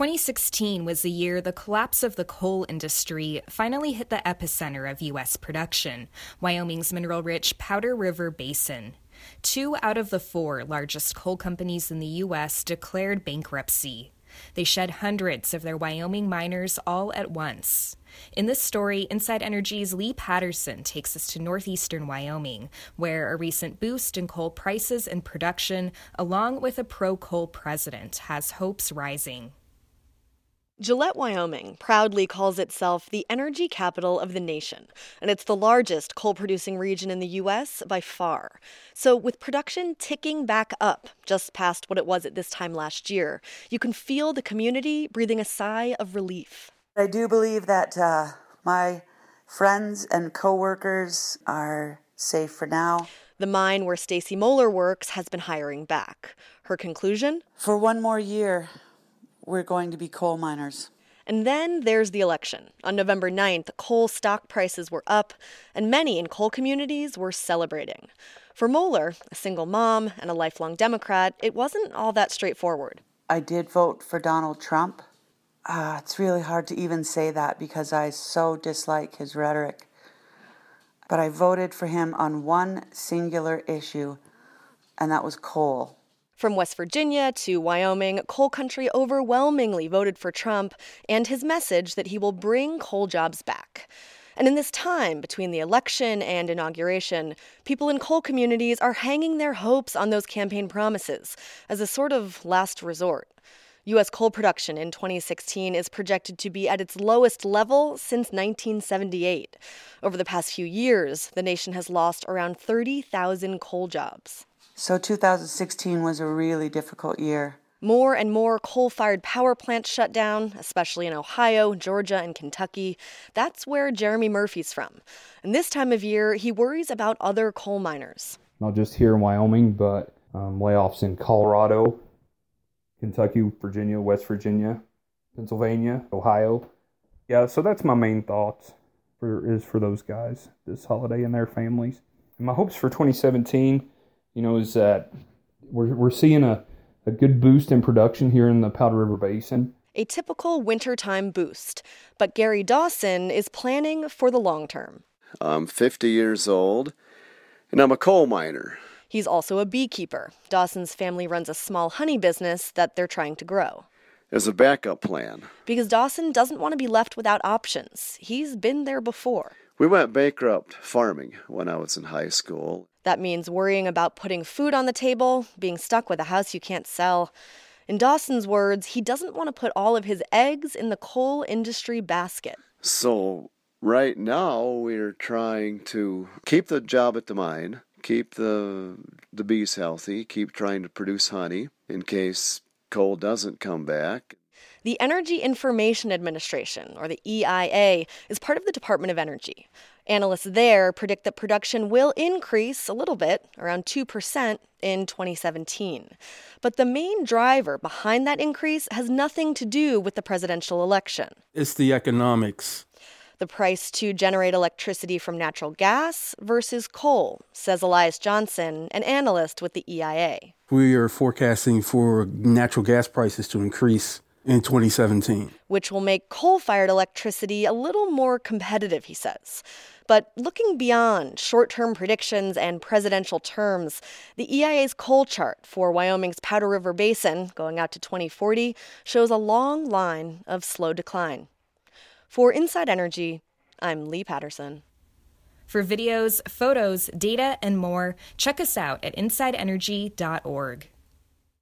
2016 was the year the collapse of the coal industry finally hit the epicenter of U.S. production, Wyoming's mineral rich Powder River Basin. Two out of the four largest coal companies in the U.S. declared bankruptcy. They shed hundreds of their Wyoming miners all at once. In this story, Inside Energy's Leigh Paterson takes us to northeastern Wyoming, where a recent boost in coal prices and production, along with a pro coal president, has hopes rising. Gillette, Wyoming proudly calls itself the energy capital of the nation, and it's the largest coal producing region in the U.S. by far. So, with production ticking back up just past what it was at this time last year, you can feel the community breathing a sigh of relief. I do believe that uh, my friends and coworkers are safe for now. The mine where Stacy Moeller works has been hiring back. Her conclusion? For one more year, we're going to be coal miners. And then there's the election. On November 9th, coal stock prices were up, and many in coal communities were celebrating. For Moeller, a single mom and a lifelong Democrat, it wasn't all that straightforward. I did vote for Donald Trump. Uh, it's really hard to even say that because I so dislike his rhetoric. But I voted for him on one singular issue, and that was coal. From West Virginia to Wyoming, coal country overwhelmingly voted for Trump and his message that he will bring coal jobs back. And in this time between the election and inauguration, people in coal communities are hanging their hopes on those campaign promises as a sort of last resort. U.S. coal production in 2016 is projected to be at its lowest level since 1978. Over the past few years, the nation has lost around 30,000 coal jobs. So 2016 was a really difficult year. More and more coal fired power plants shut down, especially in Ohio, Georgia, and Kentucky. That's where Jeremy Murphy's from. And this time of year, he worries about other coal miners. Not just here in Wyoming, but um, layoffs in Colorado, Kentucky, Virginia, West Virginia, Pennsylvania, Ohio. Yeah, so that's my main thoughts for is for those guys this holiday and their families. And my hopes for 2017 you know, is that we're, we're seeing a, a good boost in production here in the Powder River Basin. A typical wintertime boost, but Gary Dawson is planning for the long term. I'm 50 years old, and I'm a coal miner. He's also a beekeeper. Dawson's family runs a small honey business that they're trying to grow. As a backup plan. Because Dawson doesn't want to be left without options. He's been there before. We went bankrupt farming when I was in high school. That means worrying about putting food on the table, being stuck with a house you can't sell. In Dawson's words, he doesn't want to put all of his eggs in the coal industry basket. So, right now, we're trying to keep the job at the mine, keep the, the bees healthy, keep trying to produce honey in case coal doesn't come back. The Energy Information Administration, or the EIA, is part of the Department of Energy. Analysts there predict that production will increase a little bit, around 2%, in 2017. But the main driver behind that increase has nothing to do with the presidential election. It's the economics. The price to generate electricity from natural gas versus coal, says Elias Johnson, an analyst with the EIA. We are forecasting for natural gas prices to increase in 2017. Which will make coal fired electricity a little more competitive, he says. But looking beyond short term predictions and presidential terms, the EIA's coal chart for Wyoming's Powder River Basin, going out to 2040, shows a long line of slow decline. For Inside Energy, I'm Leigh Paterson. For videos, photos, data, and more, check us out at insideenergy.org.